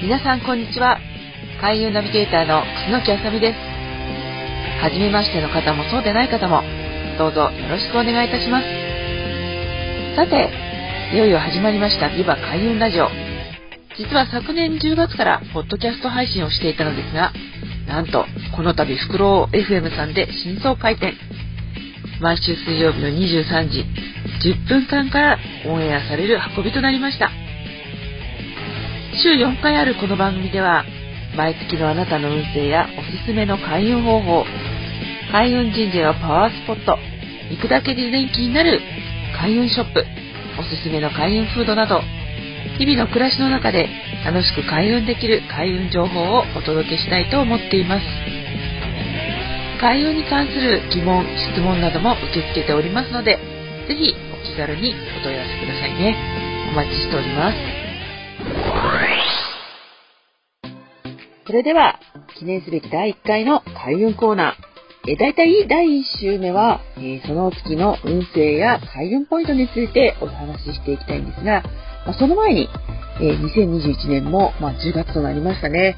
皆さんこんにちは。海運ナビゲーターの楠木あさみです。はじめましての方もそうでない方も、どうぞよろしくお願いいたします。さて、いよいよ始まりましたビバ開運ラジオ。実は昨年10月からポッドキャスト配信をしていたのですが、なんと、この度、フクロウ FM さんで真相回転。毎週水曜日の23時、10分間からオンエアされる運びとなりました。週4回あるこの番組では、毎月のあなたの運勢やおすすめの開運方法、開運神社のパワースポット、行くだけで元気になる開運ショップ、おすすめの開運フードなど、日々の暮らしの中で楽しく開運できる開運情報をお届けしたいと思っています。開運に関する疑問、質問なども受け付けておりますので、ぜひお気軽にお問い合わせくださいね。お待ちしております。それでは、記念すべき第1回の開運コーナー。え大体第1週目は、えその月の運勢や開運ポイントについてお話ししていきたいんですが、まその前に、え2021年も、ま10月となりましたね。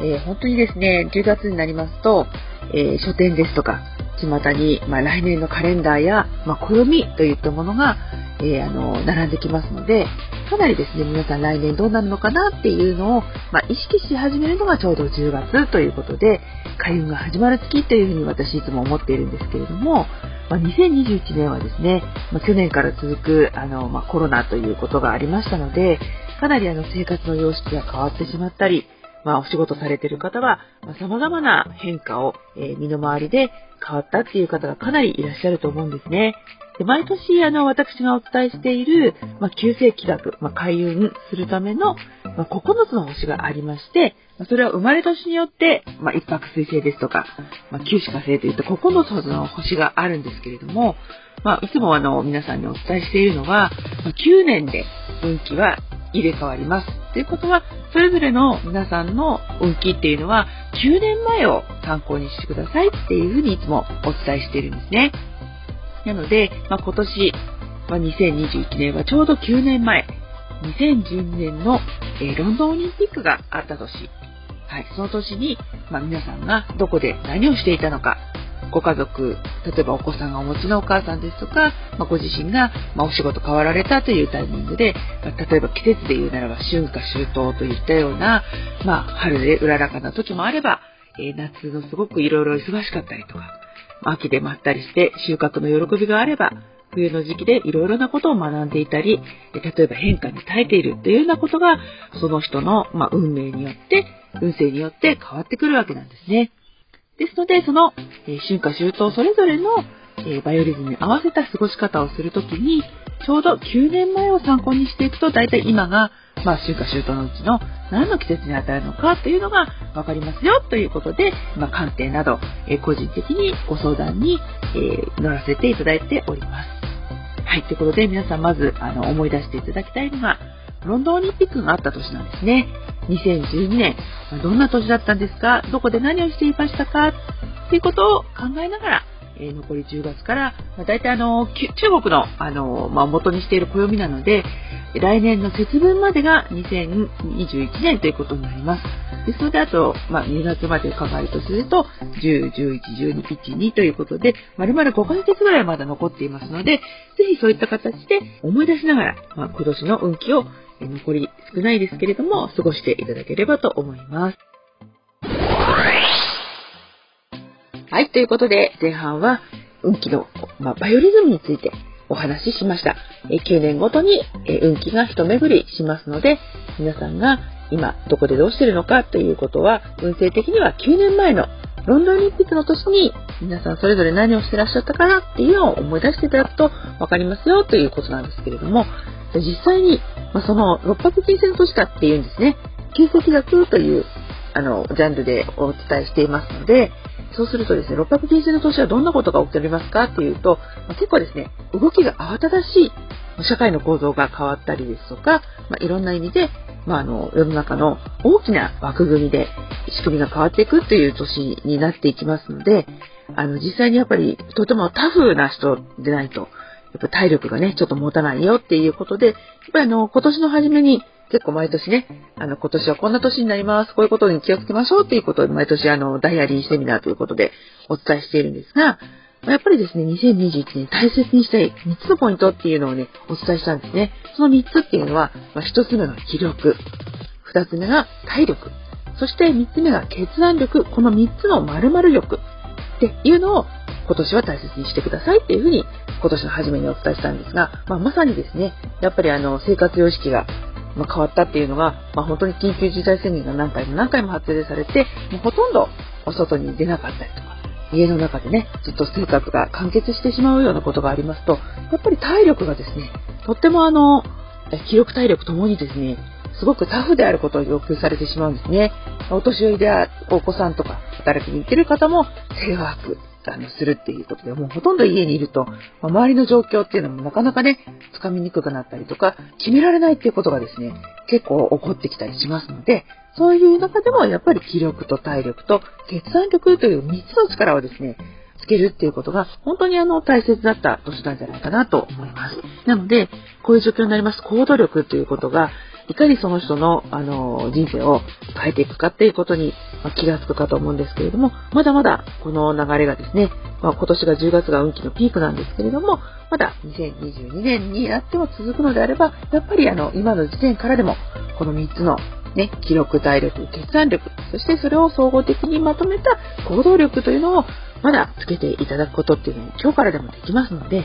え本当にですね、10月になりますと、え書店ですとか、巷に、まあ、来年のカレンダーや、まあ、暦といったものが、えー、あの、並んできますので、かなりですね、皆さん来年どうなるのかなっていうのを、まあ、意識し始めるのがちょうど10月ということで、開運が始まる月というふうに私いつも思っているんですけれども、まあ、2021年はですね、ま、去年から続くあの、ま、コロナということがありましたので、かなりあの生活の様式が変わってしまったり、まあ、お仕事されている方は、まあ、様々な変化を、えー、身の回りで変わったっていう方がかなりいらっしゃると思うんですね。で毎年、あの、私がお伝えしている、まあ、旧世紀学、まあ、開運するための、まあ、9つの星がありまして、まそれは生まれ年によって、まあ、一泊水星ですとか、まあ、九死火星といった9つの星があるんですけれども、まあ、いつもあの、皆さんにお伝えしているのは、まあ、9年で運気は入れ替わります。ということは、それぞれの皆さんの運気っていうのは、9年前を参考にしてくださいっていうふうにいつもお伝えしているんですね。なので、まあ、今年、まあ、2021年はちょうど9年前、2012年の、えー、ロンドンオリンピックがあった年。はい、その年に、まあ、皆さんがどこで何をしていたのか、ご家族、例えばお子さんがお持ちのお母さんですとか、まあ、ご自身が、ま、お仕事変わられたというタイミングで、まあ、例えば季節で言うならば春夏秋冬といったような、まあ、春でうららかな時もあれば、えー、夏のすごくいろいろ忙しかったりとか、秋でまったりして収穫の喜びがあれば、冬の時期でいろいろなことを学んでいたり、例えば変化に耐えているというようなことが、その人の、ま、運命によって、運勢によって変わってくるわけなんですね。ですので、その、え、春夏秋冬それぞれの、え、バイオリズムに合わせた過ごし方をするときに、ちょうど9年前を参考にしていくと、大体今が、まあ、春夏秋冬のうちの何の季節に当たるのかというのが分かりますよということで、まあ、鑑定など、え、個人的にご相談に、え、乗らせていただいております。はい、ということで皆さんまずあの思い出していただきたいのが、ロンドンオリンピックがあった年なんですね。2012年、どんな年だったんですか？どこで何をしていましたか？っていうことを考えながら、えー、残り10月から、まあ、大体あの、中国の、あの、まあ、元にしている暦なので、来年の節分までが2021年ということになります。ですので、あと、まあ、2月まで考えるとすると、10、11、12、1、2ということで、丸々5ヶ月ぐらいまだ残っていますので、ぜひそういった形で思い出しながら、まあ、今年の運気を残り少ないですけれども、過ごしていただければと思います。はい、ということで、前半は運気の、まあ、バイオリズムについてお話ししました。え9年ごとにえ運気が一巡りしますので、皆さんが今どこでどうしてるのかということは、運勢的には9年前のロンドンオリンピックの年に皆さんそれぞれ何をしてらっしゃったかなっていうのを思い出していただくと分かりますよということなんですけれども、実際に、まあ、その六白金星の年かっていうんですね。金石学という、あの、ジャンルでお伝えしていますので、そうするとですね、六白金星の年はどんなことが起きておりますかっていうと、まあ、結構ですね、動きが慌ただしい社会の構造が変わったりですとか、まあ、いろんな意味で、まあ、あの、世の中の大きな枠組みで仕組みが変わっていくという年になっていきますので、あの、実際にやっぱりとてもタフな人でないと、やっぱ体力がね、ちょっと持たないよっていうことで、やっぱりあの、今年の初めに結構毎年ね、あの、今年はこんな年になります。こういうことに気をつけましょうっていうことを毎年あの、ダイアリーセミナーということでお伝えしているんですが、やっぱりですね、2021年大切にしたい3つのポイントっていうのをね、お伝えしたんですね。その3つっていうのは、まあ、1つ目が気力、2つ目が体力、そして3つ目が決断力、この3つの〇〇力っていうのを今年は大切にしてくださいっていうふうに今年の初めにお伝えしたんですが、まあ、まさにですね、やっぱりあの生活様式がま変わったっていうのが、まあ、本当に緊急事態宣言が何回も何回も発令されて、もうほとんどお外に出なかったりとか、家の中でね、ずっと生活が完結してしまうようなことがありますと、やっぱり体力がですね、とってもあの、気力体力ともにですね、すごくタフであることを要求されてしまうんですね。お年寄りでお子さんとか働きに行ってる方もテレワークあのするっていうことで、もうほとんど家にいると、まあ、周りの状況っていうのもなかなかね、つかみにくくなったりとか、決められないっていうことがですね、結構起こってきたりしますので、そういう中でもやっぱり気力と体力と決断力という3つの力をですね、つけるっていうことが本当にあの大切だった年なんじゃないかなと思います。なので、こういう状況になります行動力ということがいかにその人の、あの、人生を変えていくかっていうことに、ま気がつくかと思うんですけれども、まだまだこの流れがですね、まあ、今年が10月が運気のピークなんですけれども、まだ2022年になっても続くのであれば、やっぱりあの、今の時点からでも、この3つのね、記録、体力、決断力、そしてそれを総合的にまとめた行動力というのをまだつけていただくことっていうのに今日からでもできますので、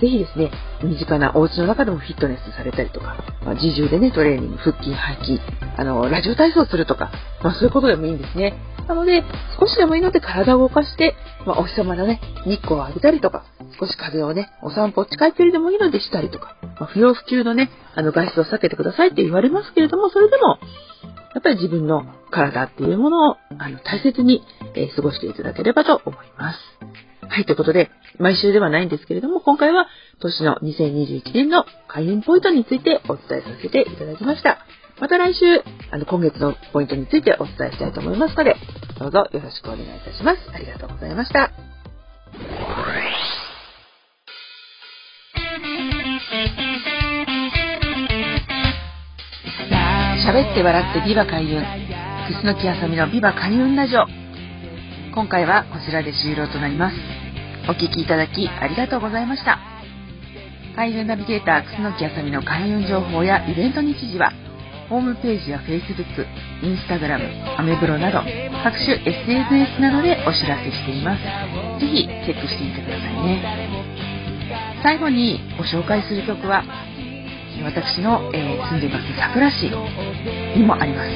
ぜひですね、身近なお家の中でもフィットネスされたりとか、まあ、自重でね、トレーニング、腹筋、背筋、あの、ラジオ体操するとか、まあそういうことでもいいんですね。なので、少しでもいいので体を動かして、まあお日様のね、日光を浴びたりとか、少し風をね、お散歩近い距離でもいいのでしたりとか、まあ、不要不急のね、あの外出を避けてくださいって言われますけれども、それでも、やっぱり自分の体っていうものをあの大切に、えー、過ごしていただければと思います。はい、ということで、毎週ではないんですけれども、今回は年の2021年の開運ポイントについてお伝えさせていただきました。また来週、あの、今月のポイントについてお伝えしたいと思いますので、どうぞよろしくお願いいたします。ありがとうございました。喋って笑ってビバ開運。楠木あさみのビバ開運ラジオ。今回はこちらで終了となります。お聴きいただきありがとうございました。開運ナビゲーター楠木あさみの開運情報やイベント日時は、ホームページや Facebook、Instagram、アメブロなど各種 SNS などでお知らせしています。ぜひチェックしてみてくださいね。最後にご紹介する曲は、私の、えー、住んでいます桜市にもあります。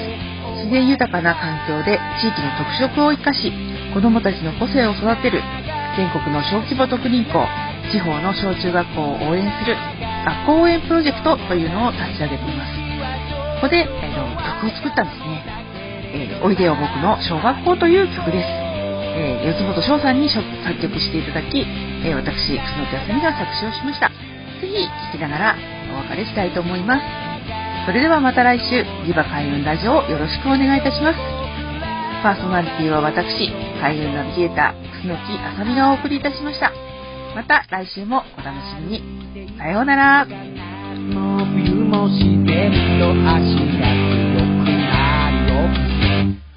自然豊かな環境で地域の特色を生かし、子どもたちの個性を育てる全国の小規模特任校地方の小中学校を応援する学校応援プロジェクトというのを立ち上げています。ここで、えー、曲を作ったんですね、えー、おいでよ僕の小学校という曲です、えー、四本翔さんに作曲していただき、え私楠木康美が作詞をしました。ぜひ聴きながらお別れしたいと思います。それではまた来週リバ開運ラジオをよろしくお願いいたします。パーソナリティは私開運ナビゲーター楠木あさみがお送りいたしました。また来週もお楽しみに。さようなら。も冬もしてると足が強くなるよ